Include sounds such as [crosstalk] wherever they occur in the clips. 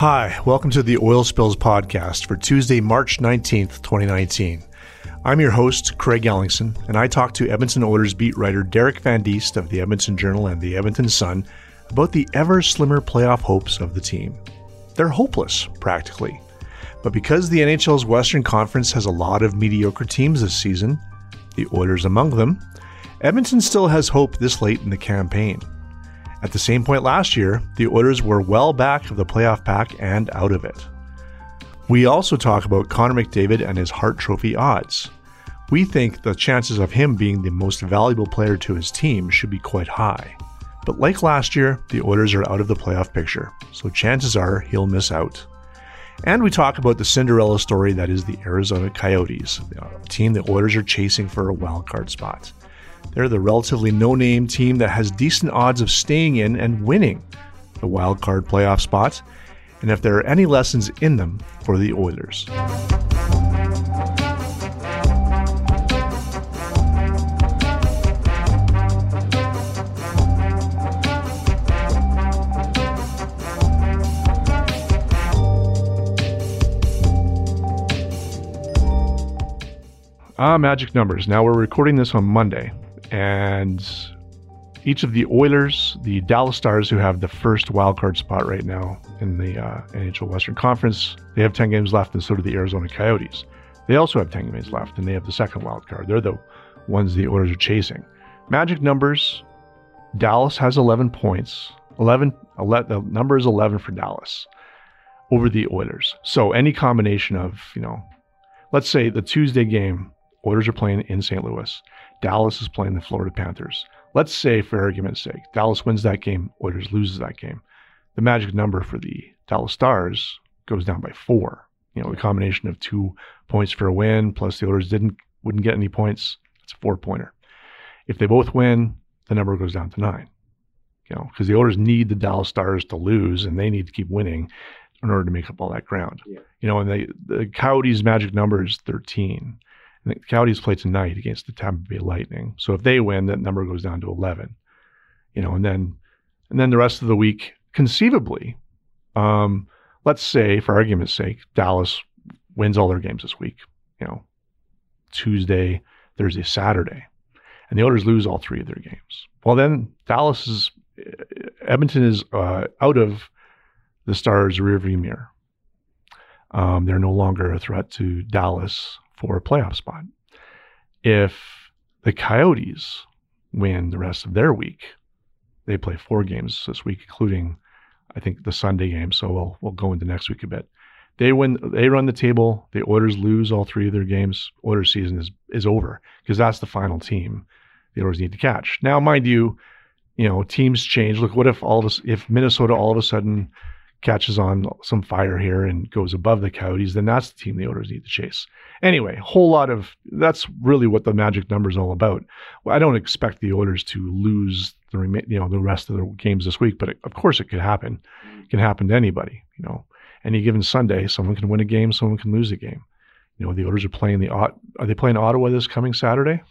Hi, welcome to the Oil Spills Podcast for Tuesday, March 19th, 2019. I'm your host, Craig Ellingson, and I talk to Edmonton Oilers beat writer Derek Van Diest of the Edmonton Journal and the Edmonton Sun about the ever slimmer playoff hopes of the team. They're hopeless, practically. But because the NHL's Western Conference has a lot of mediocre teams this season, the Oilers among them, Edmonton still has hope this late in the campaign. At the same point last year, the Oilers were well back of the playoff pack and out of it. We also talk about Connor McDavid and his Hart Trophy odds. We think the chances of him being the most valuable player to his team should be quite high. But like last year, the Oilers are out of the playoff picture, so chances are he'll miss out. And we talk about the Cinderella story that is the Arizona Coyotes, a team the Oilers are chasing for a wild card spot. They're the relatively no name team that has decent odds of staying in and winning the wild card playoff spots, and if there are any lessons in them for the Oilers. Ah, magic numbers. Now we're recording this on Monday, and each of the Oilers, the Dallas Stars, who have the first wildcard spot right now in the uh, NHL Western Conference, they have 10 games left, and so do the Arizona Coyotes. They also have 10 games left, and they have the second wild card. They're the ones the Oilers are chasing. Magic numbers Dallas has 11 points. 11, 11 the number is 11 for Dallas over the Oilers. So any combination of, you know, let's say the Tuesday game Oilers are playing in St. Louis. Dallas is playing the Florida Panthers. Let's say, for argument's sake, Dallas wins that game, Oilers loses that game. The magic number for the Dallas Stars goes down by four. You know, the combination of two points for a win plus the Oilers didn't wouldn't get any points. It's a four pointer. If they both win, the number goes down to nine. You know, because the Oilers need the Dallas Stars to lose and they need to keep winning in order to make up all that ground. Yeah. You know, and they, the Coyotes' magic number is 13. And the Coyotes play tonight against the Tampa Bay Lightning. So if they win, that number goes down to 11. You know, and then and then the rest of the week, conceivably, um, let's say, for argument's sake, Dallas wins all their games this week. You know, Tuesday, Thursday, Saturday, and the Oilers lose all three of their games. Well, then Dallas is Edmonton is uh, out of the Stars' rearview mirror. Um, they're no longer a threat to Dallas for a playoff spot. If the Coyotes win the rest of their week, they play four games this week, including I think the Sunday game. So we'll we'll go into next week a bit. They win. They run the table. The Oilers lose all three of their games. Oilers season is is over because that's the final team the Oilers need to catch. Now, mind you, you know teams change. Look, what if all of us, if Minnesota all of a sudden catches on some fire here and goes above the Coyotes, then that's the team the Oilers need to chase. Anyway, whole lot of that's really what the magic number is all about. Well, I don't expect the Oilers to lose the you know the rest of the games this week, but it, of course it could happen. It can happen to anybody. You know, any given Sunday, someone can win a game, someone can lose a game. You know, the Oilers are playing the are they playing Ottawa this coming Saturday?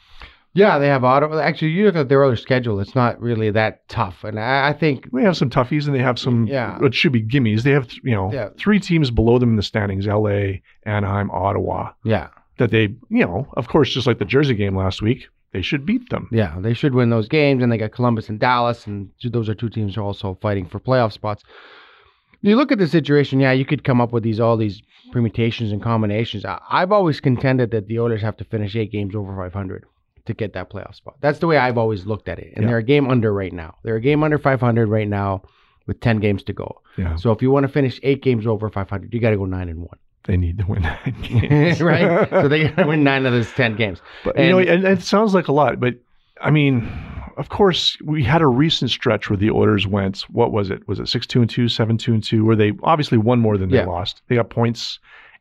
Yeah, they have Ottawa. Actually, you look at their other schedule; it's not really that tough. And I, I think they have some toughies, and they have some. Yeah. It should be gimmies. They have you know yeah. three teams below them in the standings: L.A., Anaheim, Ottawa. Yeah. That they you know of course just like the Jersey game last week, they should beat them. Yeah, they should win those games, and they got Columbus and Dallas, and those are two teams who are also fighting for playoff spots. You look at the situation, yeah, you could come up with these all these permutations and combinations. I, I've always contended that the Oilers have to finish eight games over 500 to get that playoff spot. That's the way I've always looked at it, and Yeah. they're a game under right now. They're a game under 500 right now with 10 games to go. Yeah, So if you want to finish eight games over 500, you got to go nine and one. they need to win nine [laughs] games, right? so they got to win nine of those 10 games. But you know, And- and it sounds like a lot, but I mean, of course, we had a recent stretch where the Oilers went. What was it? Was it six two and two, seven two and two? Where they obviously won more than they Yeah. lost. They got points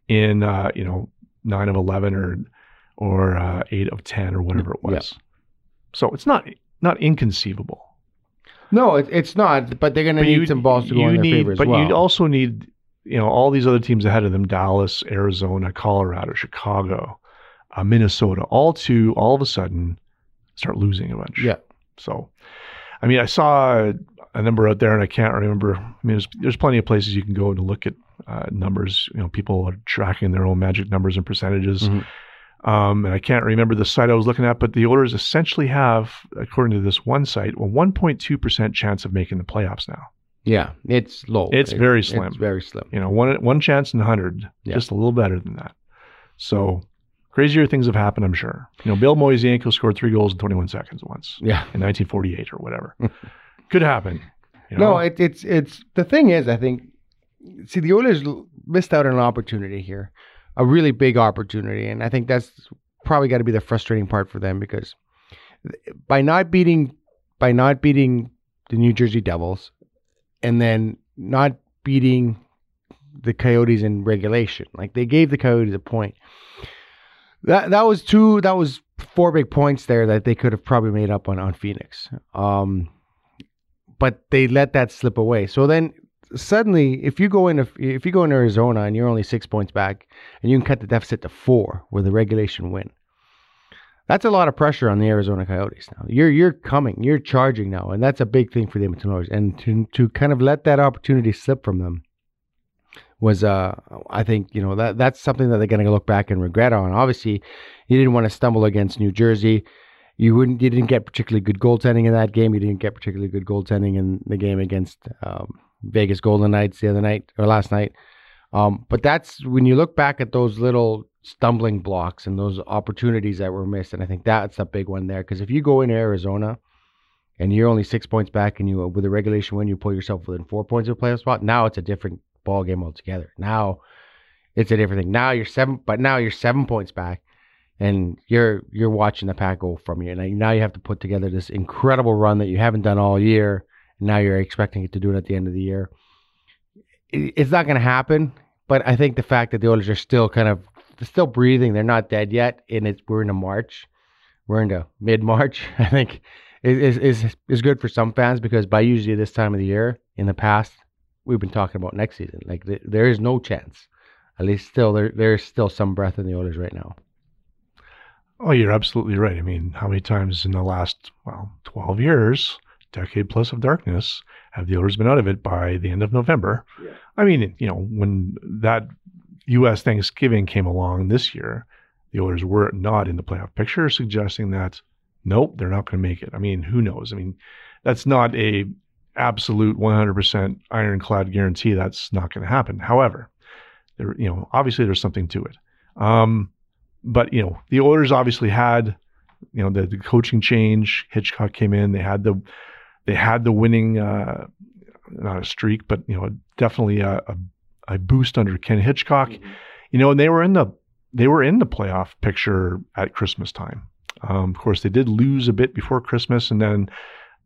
in uh, you know nine of eleven or or uh, eight of ten or whatever it Yeah. was. So it's not not inconceivable. No, it, it's not, but they're going to But need you- some balls to go in their need, favor as but well. you also need you know all these other teams ahead of them: Dallas, Arizona, Colorado, Chicago, uh, Minnesota, all to all of a sudden start losing a bunch. yeah. So, I mean, I saw a number out there, and I can't remember. I mean, there's, there's plenty of places you can go to look at uh, numbers. You know, people are tracking their own magic numbers and percentages. Mhm. Um, and I can't remember the site I was looking at, but the Oilers essentially have, according to this one site, a 1.2 percent chance of making the playoffs now. Yeah, it's low. It's It- very slim. It's very slim. You know, one one chance in a hundred, Yeah. just a little better than that. So crazier things have happened, I'm sure. You know, Bill Mosienko scored three goals in 21 seconds once Yeah. in 1948 or whatever. [laughs] Could happen. You No, it, it's it's the thing is, I think, see, the Oilers missed out on an opportunity here, a really big opportunity, and I think that's probably got to be the frustrating part for them because by not beating by not beating the New Jersey Devils, and then not beating the Coyotes in regulation, like they gave the Coyotes a point. That that was two. That was four big points there that they could have probably made up on on Phoenix. Um, but they let that slip away. So then suddenly, if you go in, if you go in Arizona and you're only six points back, and you can cut the deficit to four with a regulation win, that's a lot of pressure on the Arizona Coyotes. Now you're you're coming, you're charging now, and that's a big thing for the Edmonton Oilers. And to to kind of let that opportunity slip from them was, uh, I think you know that that's something that they're going to look back and regret on. Obviously, you didn't want to stumble against New Jersey you wouldn't you didn't get particularly good goaltending in that game. You didn't get particularly good goaltending in the game against um, Vegas Golden Knights the other night or last night. Um, but that's when you look back at those little stumbling blocks and those opportunities that were missed, and I think that's a big one there. Because if you go into Arizona and you're only six points back, and you with a regulation win, you pull yourself within four points of a playoff spot. Now it's a different ball game altogether. Now it's a different thing. Now you're seven, but now you're seven points back and you're you're watching the pack go from you. And now you have to put together this incredible run that you haven't done all year. Now you're expecting it to do it at the end of the year. It's not going to happen. But I think the fact that the Oilers are still kind of still breathing, they're not dead yet, and it's we're into March, we're into mid March. [laughs] I think is is is good for some fans because by usually this time of the year in the past we've been talking about next season. Like th- there is no chance. At least still there there is still some breath in the Oilers right now. Oh, you're absolutely right. I mean, how many times in the last, well, 12 years, decade plus of darkness, have the Oilers been out of it by the end of November? I mean, you know, when that U.S. Thanksgiving came along this year, the Oilers were not in the playoff picture, suggesting that, nope, they're not going to make it. I mean, who knows? I mean, that's not a absolute 100% ironclad guarantee that's not going to happen. However, there, you know, obviously there's something to it. Um, but you know the Oilers obviously had you know the, the coaching change. Hitchcock came in. They had the they had the winning uh, not a streak, but you know definitely a, a, a boost under Ken Hitchcock. You know, and they were in the they were in the playoff picture at Christmas time. Um, of course, they did lose a bit before Christmas, and then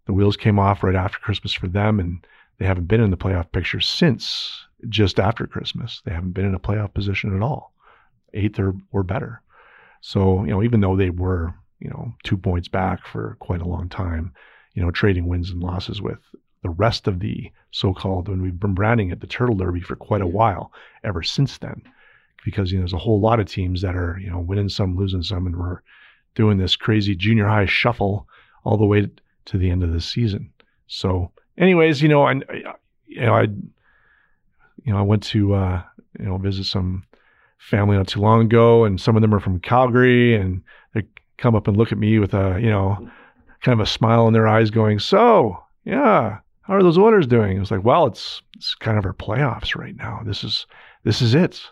the wheels came off right after Christmas for them, and they haven't been in the playoff picture since just after Christmas. They haven't been in a playoff position at all, eighth or, or better. So, you know, even though they were, you know, two points back for quite a long time, you know, trading wins and losses with the rest of the so-called, when we've been branding it the Turtle Derby for quite a while ever since then, because, you know, there's a whole lot of teams that are, you know, winning some, losing some, and we're doing this crazy junior high shuffle all the way to the end of the season. So, anyways, you know, I, you know, I, you know, I went to, uh, you know, visit some family not too long ago, and some of them are from Calgary, and they're come up and look at me with a, you know, kind of a smile in their eyes going, so yeah, how are those Oilers doing? It was like, well, it's, it's kind of our playoffs right now. This is, this is it.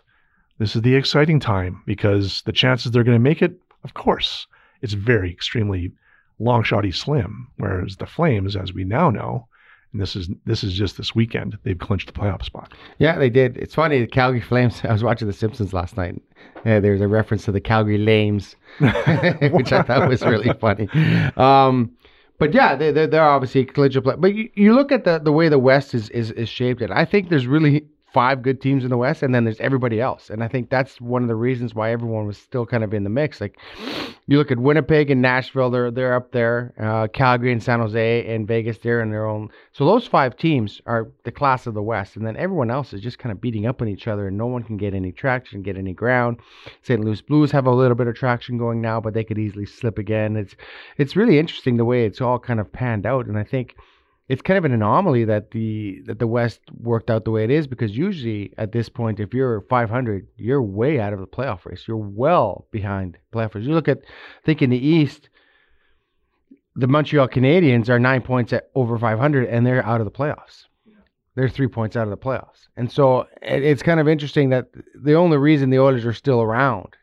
This is the exciting time because the chances they're going to make it, of course, it's very extremely long shotty slim. Whereas the Flames, as we now know, and this is this is just this weekend, they've clinched the playoff spot. Yeah, they did. It's funny. The Calgary Flames. [laughs] I was watching The Simpsons last night. Uh, there's a reference to the Calgary Lames, [laughs] [laughs] which I thought was really funny. Um, but yeah, they, they're, they're obviously collegiate. But you, you look at the, the way the West is, is, is shaped, and I think there's really five good teams in the West, and then there's everybody else. And I think that's one of the reasons why everyone was still kind of in the mix. Like you look at Winnipeg and Nashville, they're they're up there. Uh, Calgary and San Jose and Vegas, they're in their own. So those five teams are the class of the West, and then everyone else is just kind of beating up on each other, and no one can get any traction, get any ground. St. Louis Blues have a little bit of traction going now, but they could easily slip again. It's it's really interesting the way it's all kind of panned out, and I think it's kind of an anomaly that the that the West worked out the way it is because usually at this point, if you're 500, you're way out of the playoff race. You're well behind playoff race. You look at, I think in the East, the Montreal Canadiens are nine points at over 500, and they're out of the playoffs. They're three points out of the playoffs, and so it's kind of interesting that the only reason the Oilers are still around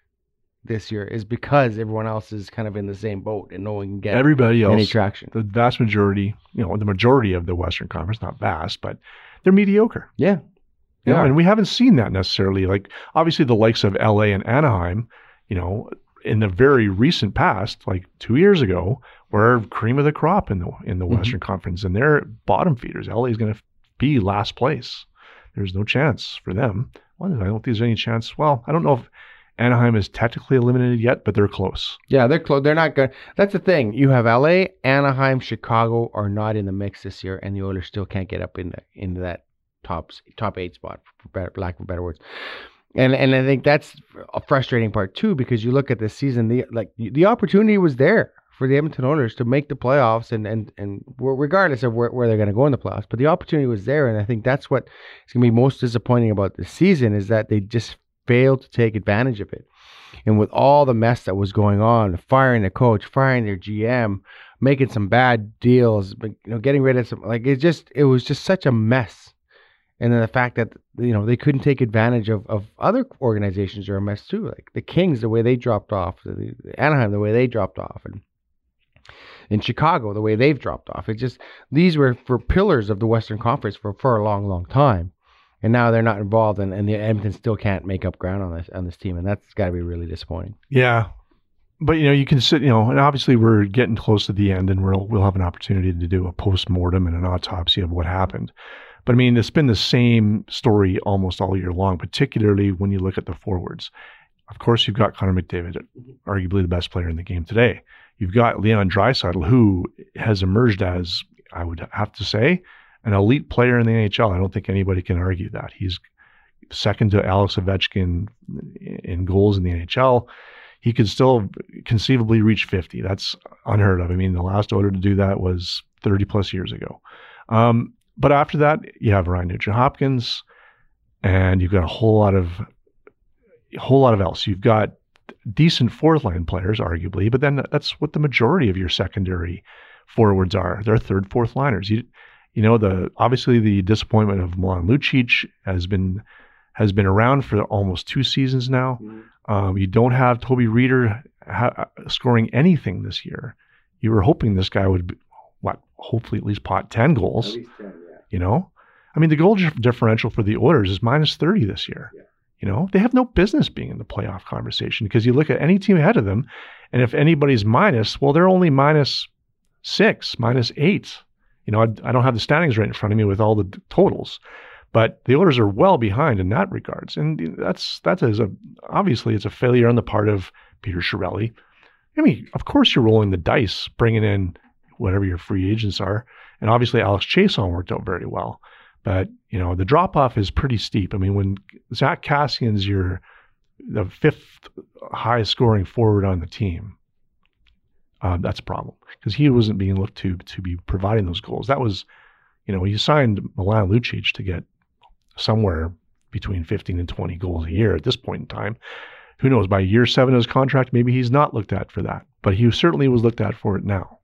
this year is because everyone else is kind of in the same boat and no one can get everybody else any traction. The vast majority, you know, the majority of the Western Conference, not vast, but they're mediocre. Yeah. You know, and we haven't seen that necessarily. Like obviously the likes of LA and Anaheim, you know, in the very recent past, like two years ago, were cream of the crop in the in the mm-hmm. Western Conference, and they're bottom feeders. LA is going to be last place. There's no chance for them. Well, I don't think there's any chance. Well, I don't know if Anaheim is technically eliminated yet, but they're close. Yeah, they're close. They're not good. That's the thing. You have LA, Anaheim, Chicago are not in the mix this year, and the Oilers still can't get up into into that top top eight spot, for better, lack of better words. And and I think that's a frustrating part too, because you look at this season, the like the opportunity was there for the Edmonton Oilers to make the playoffs, and and and regardless of where, where they're going to go in the playoffs, but the opportunity was there, and I think that's what is going to be most disappointing about the season is that they just failed to take advantage of it. And with all the mess that was going on, firing the coach, firing their GM, making some bad deals, you know, getting rid of some like it just it was just such a mess. And then the fact that you know they couldn't take advantage of, of other organizations are a mess too. Like the Kings, the way they dropped off, the, the Anaheim, the way they dropped off, and in Chicago, the way they've dropped off. It just these were for pillars of the Western Conference for, for a long, long time and now they're not involved, and, and the Edmonton still can't make up ground on this on this team, and that's got to be really disappointing. Yeah, but you know you can sit, you know, and obviously we're getting close to the end, and we'll we'll have an opportunity to do a post mortem and an autopsy of what happened. But I mean, it's been the same story almost all year long, particularly when you look at the forwards. Of course, you've got Connor McDavid, arguably the best player in the game today. You've got Leon Draisaitl, who has emerged as I would have to say an elite player in the NHL. I don't think anybody can argue that. He's second to Alex Ovechkin in goals in the NHL. He could still conceivably reach 50. That's unheard of. I mean, the last Oiler to do that was 30 plus years ago. Um, but after that, you have Ryan Nugent Hopkins, and you've got a whole lot of a whole lot of else. You've got decent fourth line players, arguably, but then that's what the majority of your secondary forwards are. They're third, fourth liners. You you know, the obviously the disappointment of Milan Lucic has been has been around for almost two seasons now. Mm-hmm. Um, you don't have Toby Rieder ha- scoring anything this year. You were hoping this guy would, be, what, hopefully at least pot ten goals. 10, yeah. You know, I mean, the goal differential for the Oilers is minus thirty this year. Yeah. You know, they have no business being in the playoff conversation because you look at any team ahead of them, and if anybody's minus, well, they're only minus six, minus eight you know, I, I don't have the standings right in front of me with all the totals, but the Oilers are well behind in that regards, and that's that is a obviously it's a failure on the part of Peter Chiarelli. I mean, of course you're rolling the dice, bringing in whatever your free agents are, and obviously Alex Chiasson worked out very well, but you know the drop off is pretty steep. I mean, when Zach Kassian's your the fifth highest scoring forward on the team, uh, that's a problem because he wasn't being looked to to be providing those goals. That was, you know, he signed Milan Lucic to get somewhere between 15 and 20 goals a year at this point in time. Who knows? By year seven of his contract, maybe he's not looked at for that. but he certainly was looked at for it now.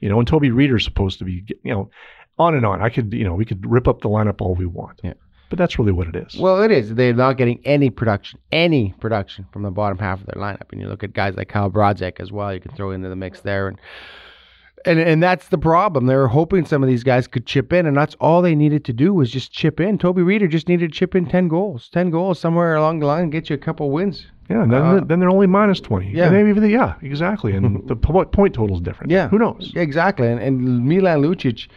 You know, and Toby Rieder's supposed to be, you know, on and on. I could, you know, we could rip up the lineup all we want. Yeah. But that's really what it is. Well, it is. They're not getting any production, any production from the bottom half of their lineup. And you look at guys like Kyle Brodziak as well. You can throw into the mix there, and and and that's the problem. They were hoping some of these guys could chip in, and that's all they needed to do was just chip in. Toby Rieder just needed to chip in ten goals, ten goals somewhere along the line, and get you a couple wins. yeah, and then, uh, then they're only minus 20. yeah. And maybe, they- yeah, exactly. And [laughs] the po- point total is different. Yeah. Who knows? Exactly. And, and Milan Lucic,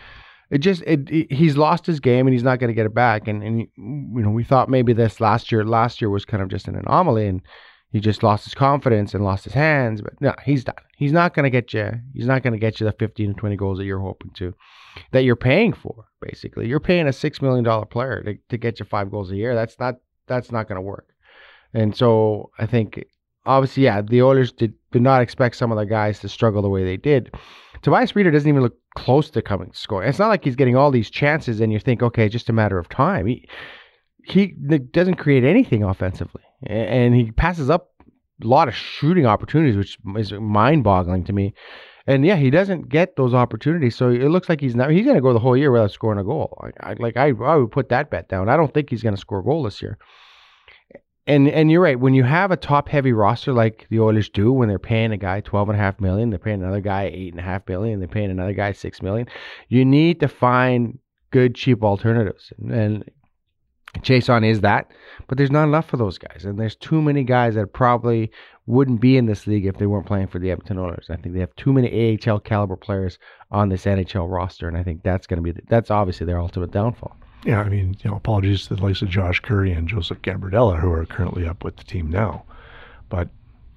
it just it, it- he's lost his game and he's not going to get it back. And and you know we thought maybe this last year last year was kind of just an anomaly and he just lost his confidence and lost his hands. But no, he's done. He's not going to get you. He's not going to get you the 15 to 20 goals that you're hoping to, that you're paying for. Basically, you're paying a six million dollar player to to get you five goals a year. That's not that's not going to work. And so I think obviously, yeah, the Oilers did, did not expect some of the guys to struggle the way they did. Tobias Rieder doesn't even look close to coming scoring. It's not like he's getting all these chances and you think, okay, just a matter of time. He he doesn't create anything offensively, and he passes up a lot of shooting opportunities, which is mind-boggling to me. And yeah, he doesn't get those opportunities, so it looks like he's not. He's going to go the whole year without scoring a goal. I, I like I, I would put that bet down. I don't think he's going to score a goal this year. And and you're right. When you have a top heavy roster like the Oilers do, when they're paying a guy twelve and a half million, they're paying another guy eight and a half million, they're paying another guy six million. You need to find good cheap alternatives, and Chiasson is that, but there's not enough for those guys, and there's too many guys that probably wouldn't be in this league if they weren't playing for the Edmonton Oilers. I think they have too many AHL caliber players on this NHL roster, and I think that's going to be the, that's obviously their ultimate downfall. Yeah, I mean, you know, apologies to the likes of Josh Currie and Joseph Gambardella, who are currently up with the team now, but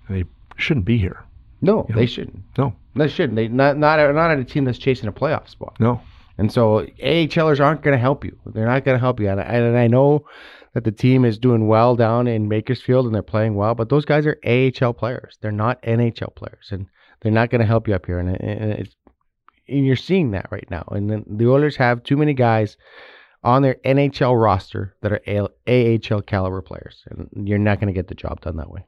they shouldn't be here. No, Yeah. they shouldn't. No, They shouldn't. They not not not at a team that's chasing a playoff spot. no. And so AHLers aren't going to help you. They're not going to help you. And I, and I know that the team is doing well down in Bakersfield and they're playing well, but those guys are AHL players. They're not NHL players, and they're not going to help you up here. And, it- and it's and you're seeing that right now. And then the Oilers have too many guys on their NHL roster that are AHL caliber players, and you're not going to get the job done that way.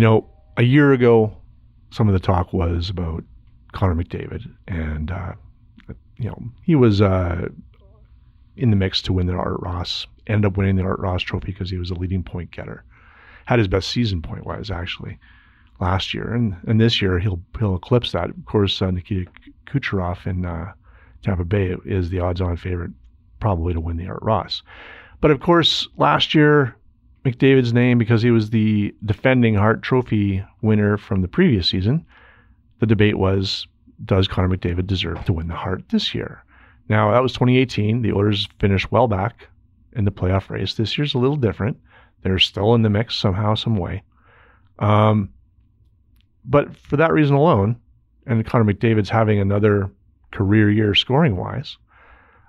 You know, a year ago, some of the talk was about Connor McDavid, and uh, you know he was uh, in the mix to win the Art Ross. Ended up winning the Art Ross Trophy because he was a leading point getter. Had his best season point wise actually last year, and and this year he'll he'll eclipse that. Of course, uh, Nikita Kucherov in uh, Tampa Bay is the odds-on favorite, probably to win the Art Ross. But of course, last year McDavid's name because he was the defending Hart Trophy winner from the previous season. The debate was, does Connor McDavid deserve to win the Hart this year? Now, that was 2018. The Oilers finished well back in the playoff race. This year's a little different. They're still in the mix somehow, some way. Um, but for that reason alone, and Connor McDavid's having another career year scoring wise,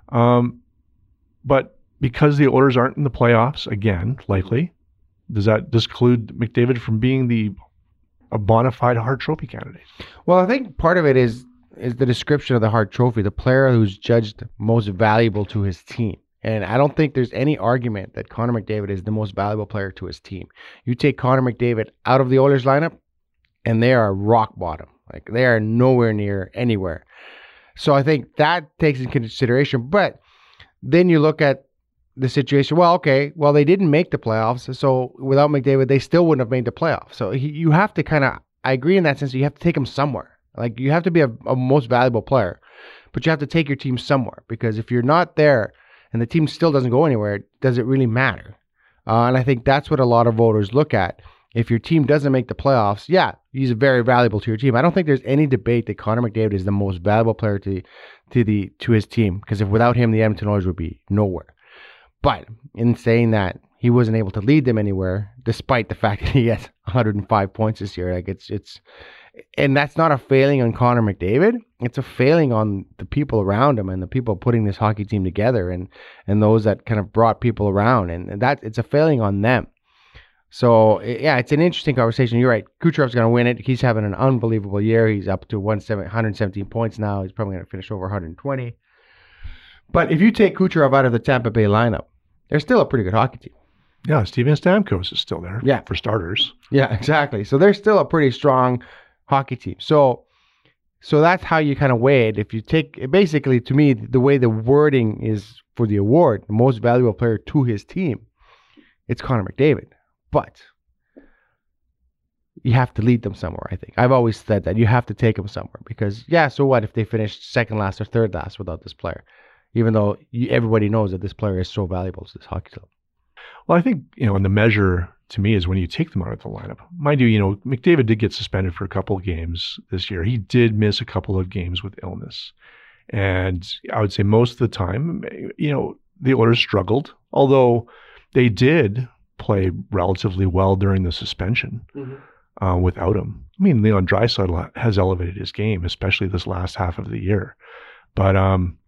um, but because the Oilers aren't in the playoffs again, likely, does that disclude McDavid from being the a bona fide Hart Trophy candidate? Well, I think part of it is is the description of the Hart Trophy, the player who's judged most valuable to his team. And I don't think there's any argument that Connor McDavid is the most valuable player to his team. You take Connor McDavid out of the Oilers lineup, and they are rock bottom. Like they are nowhere near anywhere. So I think that takes into consideration. But then you look at the situation. Well, okay, well they didn't make the playoffs, so without McDavid, they still wouldn't have made the playoffs. So he, you have to kind of, I agree in that sense. You have to take him somewhere. Like you have to be a, a most valuable player, but you have to take your team somewhere because if you're not there and the team still doesn't go anywhere, does it really matter? Uh, and I think that's what a lot of voters look at. If your team doesn't make the playoffs, yeah, he's very valuable to your team. I don't think there's any debate that Connor McDavid is the most valuable player to to the to his team because if without him, the Edmonton Oilers would be nowhere. But in saying that, he wasn't able to lead them anywhere, despite the fact [laughs] that he has 105 points this year. Like it's it's and that's not a failing on Connor McDavid. It's a failing on the people around him and the people putting this hockey team together and and those that kind of brought people around. And that it's a failing on them. So yeah, it's an interesting conversation. You're right. Kucherov's going to win it. He's having an unbelievable year. He's up to 117 points now. He's probably going to finish over 120. But if you take Kucherov out of the Tampa Bay lineup, they're still a pretty good hockey team. Yeah, Steven Stamkos is still there. Yeah. for starters. Yeah, [laughs] exactly. So they're still a pretty strong hockey team. So so that's how you kind of weigh it. If you take basically to me the way the wording is for the award, the most valuable player to his team, it's Connor McDavid. But you have to lead them somewhere, I think. I've always said that you have to take them somewhere because yeah, so what if they finished second last or third last without this player? Even though you, everybody knows that this player is so valuable to this hockey club. Well, I think, you know, and the measure to me is when you take them out of the lineup. Mind you, you know, McDavid did get suspended for a couple of games this year. He did miss a couple of games with illness. And I would say most of the time, you know, the Oilers struggled, although they did play relatively well during the suspension mm-hmm. uh, without him. I mean, Leon Draisaitl has elevated his game, especially this last half of the year. But um,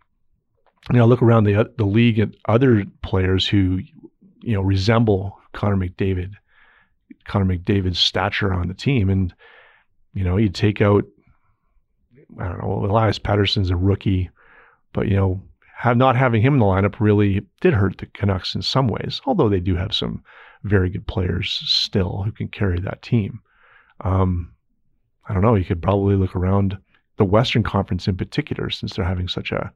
you know, look around the the league at other players who you know resemble Connor McDavid, Connor McDavid's stature on the team, and you know, you take out I don't know, Elias Pettersson's a rookie, but you know, have not having him in the lineup really did hurt the Canucks in some ways, although they do have some very good players still who can carry that team. Um, I don't know. You could probably look around the Western Conference in particular, since they're having such a,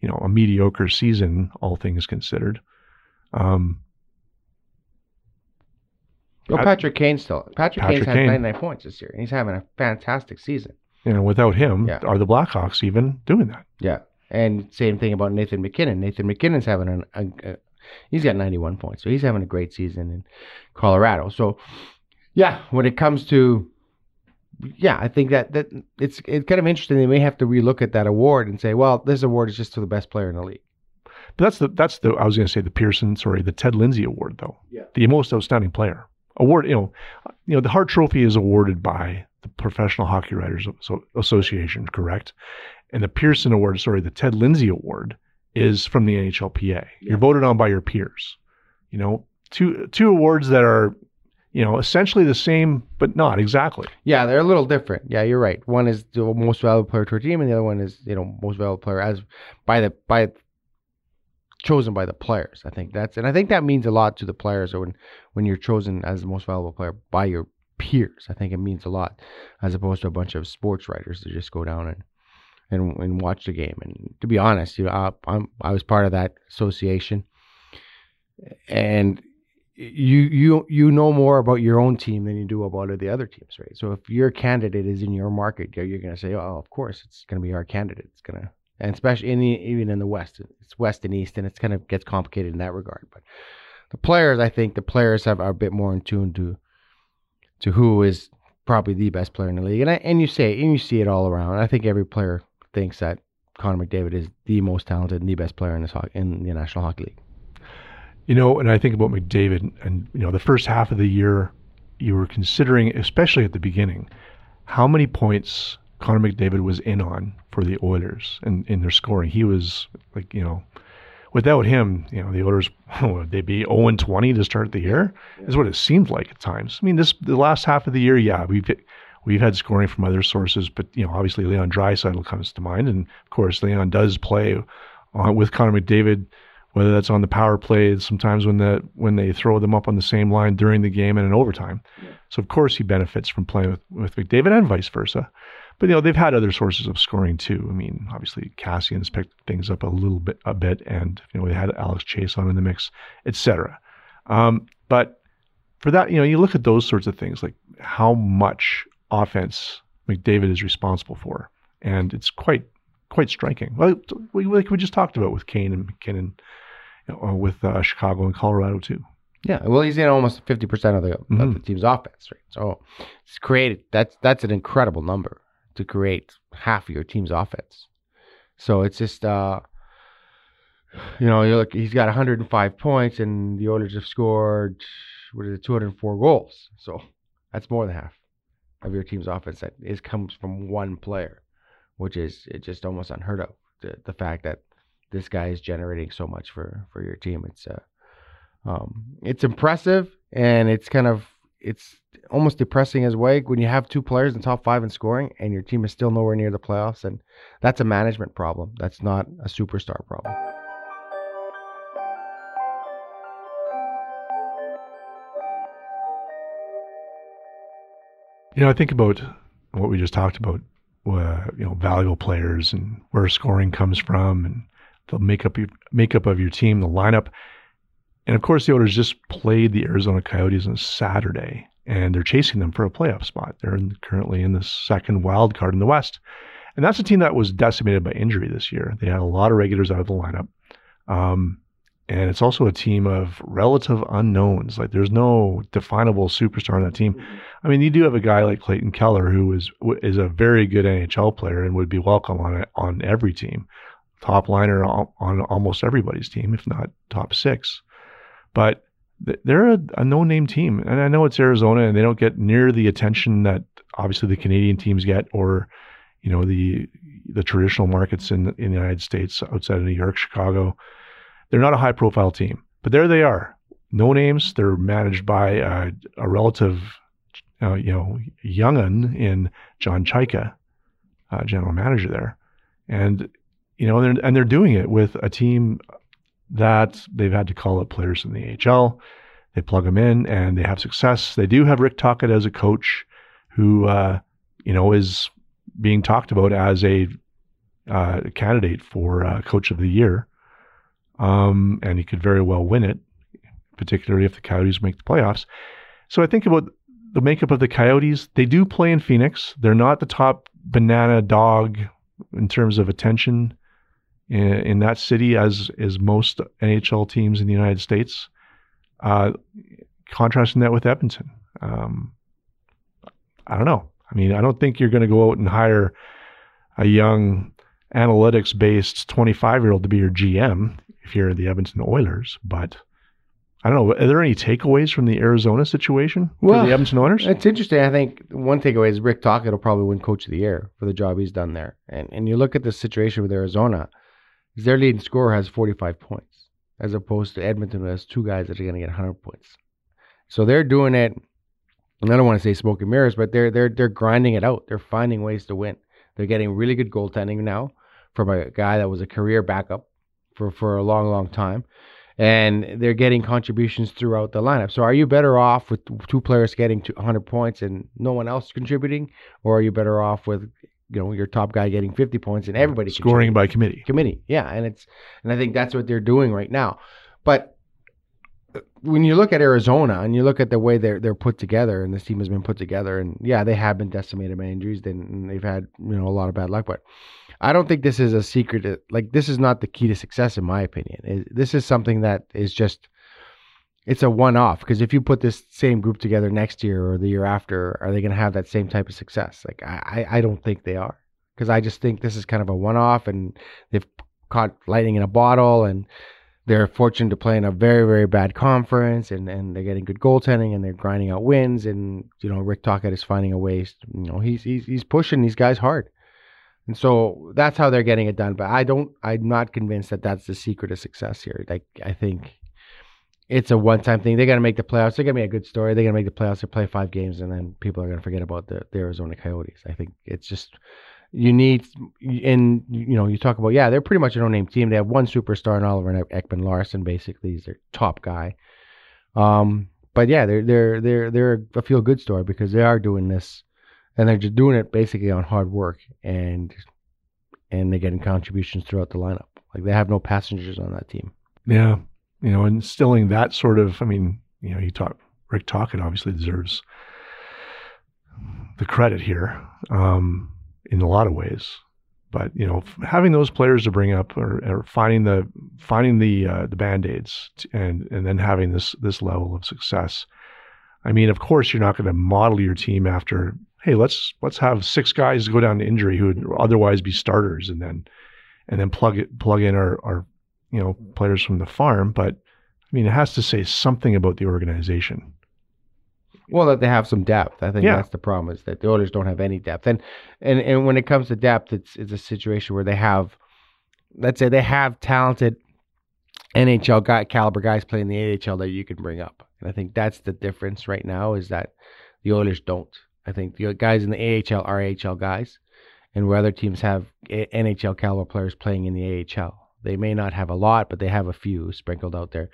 you know, a mediocre season, all things considered. Um, well, Patrick Kane still. Patrick, Patrick Kane's had 99 points this year, and he's having a fantastic season. You know, without him, yeah. are the Blackhawks even doing that? Yeah, and same thing about Nathan MacKinnon. Nathan MacKinnon's having an, a, a he's got 91 points, so he's having a great season in Colorado. So, yeah, when it comes to yeah, I think that that it's it's kind of interesting. They may have to relook at that award and say, well, this award is just for the best player in the league. But that's the that's the I was going to say the Pearson, sorry, the Ted Lindsay Award though. Yeah. The most outstanding player award. You know, you know the Hart Trophy is awarded by the Professional Hockey Writers Association, correct? And the Pearson Award, sorry, the Ted Lindsay Award is from the NHLPA. Yeah. You're voted on by your peers. You know, two two awards that are you know, essentially the same, but not exactly. Yeah, they're a little different. Yeah, you're right. One is the most valuable player to a team, and the other one is you know most valuable player as by the by chosen by the players. I think that's and I think that means a lot to the players when when you're chosen as the most valuable player by your peers. I think it means a lot as opposed to a bunch of sports writers that just go down and and, and watch the game. And to be honest, you know, I, I'm I was part of that association, and you you you know more about your own team than you do about the other teams, right? So if your candidate is in your market, you're, going to say, "Oh, of course, it's going to be our candidate." It's going to, and especially in the, even in the West, it's West and East, and it's kind of gets complicated in that regard. But the players, I think, the players have are a bit more in tune to to who is probably the best player in the league, and I, and you say and you see it all around. I think every player thinks that Connor McDavid is the most talented and the best player in this in the National Hockey League. You know, and I think about McDavid, and you know, the first half of the year, you were considering, especially at the beginning, how many points Connor McDavid was in on for the Oilers and in, in their scoring. He was like, you know, without him, you know, the Oilers [laughs] would they be 0 20 to start the year? Is what it seemed like at times. I mean, this the last half of the year, yeah, we've we've had scoring from other sources, but you know, obviously Leon Draisaitl comes to mind, and of course Leon does play on, with Connor McDavid whether that's on the power play, sometimes when the when they throw them up on the same line during the game and in overtime. Yeah. So of course he benefits from playing with, with McDavid and vice versa. But you know they've had other sources of scoring too. I mean, obviously Kassian's picked things up a little bit, a bit, and you know they had Alex Chiasson in the mix, etc. Um, but for that, you know, you look at those sorts of things like how much offense McDavid is responsible for, and it's quite quite striking. Well, like we just talked about with Kane and MacKinnon uh, with uh, Chicago and Colorado too. Yeah, well, he's in almost fifty percent of the mm-hmm. of the team's offense, right? So it's created. That's that's an incredible number to create half of your team's offense. So it's just, uh, you know, you look. He's got 105 points, and the Oilers have scored what is it, 204 goals. So that's more than half. of your team's offense that is comes from one player, which is it just almost unheard of. The, the fact that this guy is generating so much for for your team, it's uh, um, it's impressive and it's kind of it's almost depressing as well when you have two players in top five in scoring and your team is still nowhere near the playoffs, and that's a management problem. That's not a superstar problem. You know, I think about what we just talked about, uh, you know, valuable players and where scoring comes from and the makeup, makeup of your team, the lineup. And of course, the Oilers just played the Arizona Coyotes on Saturday, and they're chasing them for a playoff spot. They're in, currently in the second wild card in the West. And that's a team that was decimated by injury this year. They had a lot of regulars out of the lineup. Um, and it's also a team of relative unknowns. Like there's no definable superstar on that team. Mm-hmm. I mean, you do have a guy like Clayton Keller who is is a very good NHL player and would be welcome on on every team, top liner on, on almost everybody's team, if not top six. But they're a, a no name team, and I know it's Arizona, and they don't get near the attention that obviously the Canadian teams get, or you know the the traditional markets in in the United States outside of New York, Chicago they're not a high profile team, but there they are. No names. They're managed by uh, a relative, uh, you know, young'un in John Chayka, uh, general manager there, and you know, they're, and they're doing it with a team that they've had to call up players in the AHL. They plug them in and they have success. They do have Rick Tocchet as a coach, who uh, you know is being talked about as a uh, candidate for uh, coach of the year um, and he could very well win it, particularly if the Coyotes make the playoffs. So I think about the makeup of the Coyotes. They do play in Phoenix. They're not the top banana dog in terms of attention in, in that city as as most NHL teams in the United States. Uh, contrasting that with Edmonton, um, I don't know. I mean, I don't think you're going to go out and hire a young analytics based 25 year old to be your GM if you're the Edmonton Oilers. But I don't know. Are there any takeaways from the Arizona situation for well, the Edmonton Oilers? It's interesting. I think one takeaway is Rick Tocchet will probably win Coach of the Year for the job he's done there. And and you look at the situation with Arizona, their leading scorer has 45 points, as opposed to Edmonton, who has two guys that are going to get 100 points. So they're doing it. And I don't want to say smoke and mirrors, but they're they're they're grinding it out. They're finding ways to win. They're getting really good goaltending now from a guy that was a career backup for, for a long, long time. And they're getting contributions throughout the lineup. So, are you better off with two players getting 100 points and no one else contributing, or are you better off with you know your top guy getting 50 points and everybody scoring by committee? Committee, yeah, and it's and I think that's what they're doing right now. But uh, when you look at Arizona and you look at the way they're they're put together and this team has been put together, and yeah, they have been decimated by injuries, then they've had you know a lot of bad luck, but I don't think this is a secret. Uh, like this is not the key to success, in my opinion. This is something that is just it's a one-off. Because if you put this same group together next year or the year after, are they going to have that same type of success? Like I, I don't think they are. Because I just think this is kind of a one-off, and they've caught lightning in a bottle, and they're fortunate to play in a very very bad conference and, and they're getting good goaltending and they're grinding out wins and you know Rick Tocchet is finding a way you know he's he's he's pushing these guys hard and so that's how they're getting it done. But I don't, I'm not convinced that that's the secret of success here. Like, I think it's a one time thing. They got to make the playoffs. They're going to be a good story. They're going to make the playoffs. They play five games, and then people are going to forget about the, the Arizona Coyotes. I think it's just, you need, and, you know, you talk about, yeah, they're pretty much a no name team. They have one superstar in Oliver Ekman-Larsson, basically. He's their top guy. Um, but yeah, they're, they're, they're, they're a feel good story because they are doing this and they're just doing it basically on hard work and and they're getting contributions throughout the lineup. Like they have no passengers on that team. Yeah, you know, instilling that sort of. I mean, you know, you talk Rick Tocchet obviously deserves the credit here um, in a lot of ways. But you know, having those players to bring up, or, or finding the finding the uh, the band aids, and and then having this this level of success. I mean, of course, you're not going to model your team after hey, let's let's have six guys go down to injury who would otherwise be starters, and then and then plug it plug in our, our you know players from the farm. But I mean, it has to say something about the organization. Well, that they have some depth. I think Yeah. that's the problem is that the Oilers don't have any depth. And and and when it comes to depth, it's it's a situation where they have, let's say they have talented NHL guy caliber guys playing the AHL that you can bring up. And I think that's the difference right now is that the Oilers don't. I think the guys in the AHL are AHL guys, and where other teams have NHL caliber players playing in the AHL. They may not have a lot, but they have a few sprinkled out there.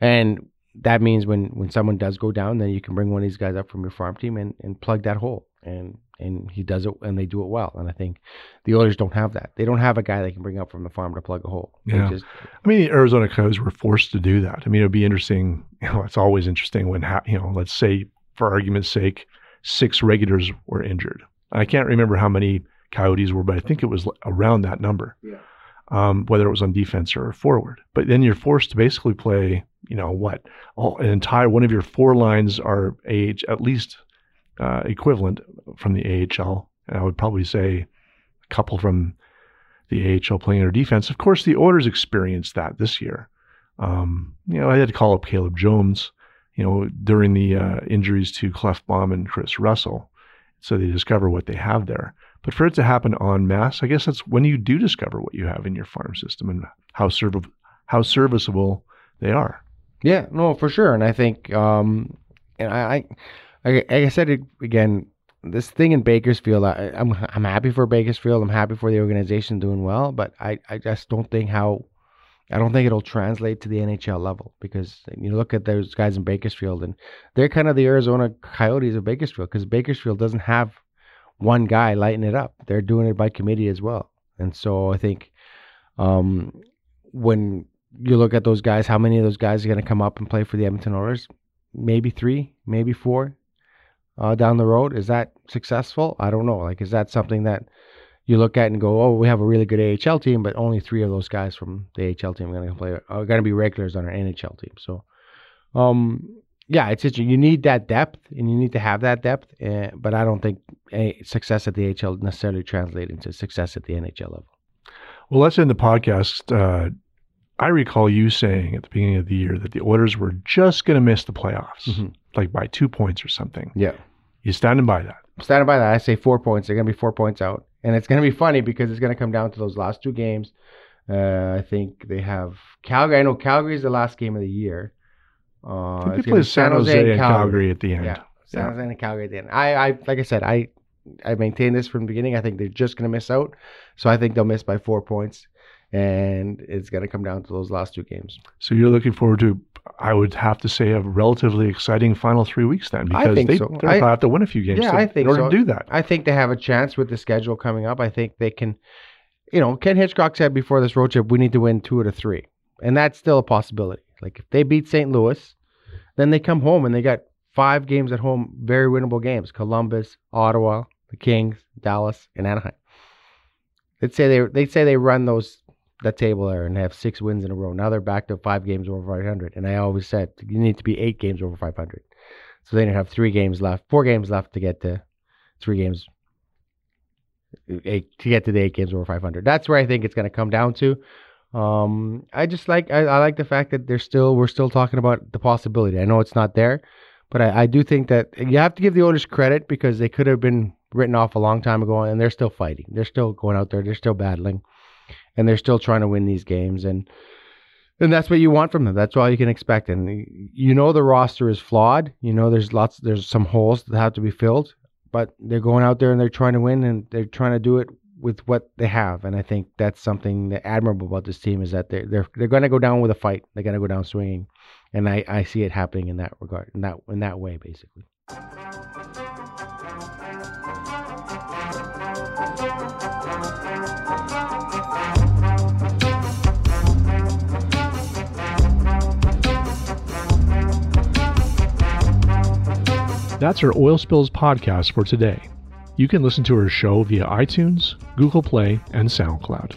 And that means when, when someone does go down, then you can bring one of these guys up from your farm team and, and plug that hole. And and he does it and they do it well. And I think the Oilers don't have that. They don't have a guy they can bring up from the farm to plug a hole. Yeah. just- I mean, the Arizona Coyotes were forced to do that. I mean, it would be interesting. You know, it's always interesting when, ha- you know, let's say, for argument's sake, six regulars were injured. I can't remember how many Coyotes were, but I think it was around that number. Yeah. Um, whether it was on defense or forward. But then you're forced to basically play, you know, what? All, an entire one of your four lines are age at least uh, equivalent from the AHL. And I would probably say a couple from the AHL playing under defense. Of course, the Oilers experienced that this year. Um, you know, I had to call up Caleb Jones, you know, during the uh, injuries to Klefbom and Kris Russell. So they discover what they have there. But for it to happen en masse, I guess that's when you do discover what you have in your farm system and how serv- how serviceable they are. Yeah, no, for sure. And I think, um, and I, I, like I said it again, this thing in Bakersfield, I, I'm I'm happy for Bakersfield. I'm happy for the organization doing well, but I, I just don't think how, I don't think it'll translate to the NHL level because you look at those guys in Bakersfield and they're kind of the Arizona Coyotes of Bakersfield because Bakersfield doesn't have one guy lighting it up. They're doing it by committee as well, and so I think, um, when you look at those guys, how many of those guys are going to come up and play for the Edmonton Oilers? Maybe three, maybe four uh, down the road. Is that successful? I don't know. Like, is that something that you look at and go, oh, we have a really good AHL team, but only three of those guys from the AHL team are going to play, are going to be regulars on our NHL team. So, um, yeah, it's just, you need that depth and you need to have that depth. Uh, but I don't think a success at the AHL necessarily translate into success at the NHL level. Well, let's end the podcast. Uh, I recall you saying at the beginning of the year that the Oilers were just going to miss the playoffs, Mhm. like by two points or something. Yeah. You standing by that? standing by that. I say four points. They're going to be four points out, and it's going to be funny because it's going to come down to those last two games. Uh, I think they have Calgary. I know Calgary is the last game of the year. Uh, I think it's they play San Jose and Calgary at the end. Yeah, San Yeah. Jose and Calgary at the end. I, I, like I said, I, I maintain this from the beginning. I think they're just going to miss out. So I think they'll miss by four points, and it's going to come down to those last two games. So you're looking forward to, I would have to say, a relatively exciting final three weeks then, I because think they, so. they'll I- probably have to win a few games Yeah, to- I think in order so. to do that. I think they have a chance with the schedule coming up. I think they can, you know, Ken Hitchcock said before this road trip, we need to win two out of three. And that's still a possibility. Like if they beat St. Louis, then they come home and they got five games at home, very winnable games Columbus, Ottawa, the Kings, Dallas, and Anaheim. They'd say they they'd say they run those that table there and have six wins in a row. Now they're back to five games over 500. And I always said you need to be eight games over 500. So then you have three games left, four games left to get to three games eight to get to the eight games over 500. That's where I think it's going to come down to. Um, I just like I, I like the fact that they're still we're still talking about the possibility. I know it's not there, but I, I do think that you have to give the Oilers credit because they could have been written off a long time ago, and they're still fighting. They're still going out there. They're still battling, and they're still trying to win these games. And and that's what you want from them. That's all you can expect. And you know the roster is flawed. You know there's lots there's some holes that have to be filled but they're going out there and they're trying to win and they're trying to do it with what they have and i think that's something that admirable about this team is that they're they're, they're going to go down with a fight they're going to go down swinging and I, I see it happening in that regard in that in that way basically That's our Oil Spills podcast for today. You can listen to our show via iTunes, Google Play, and SoundCloud.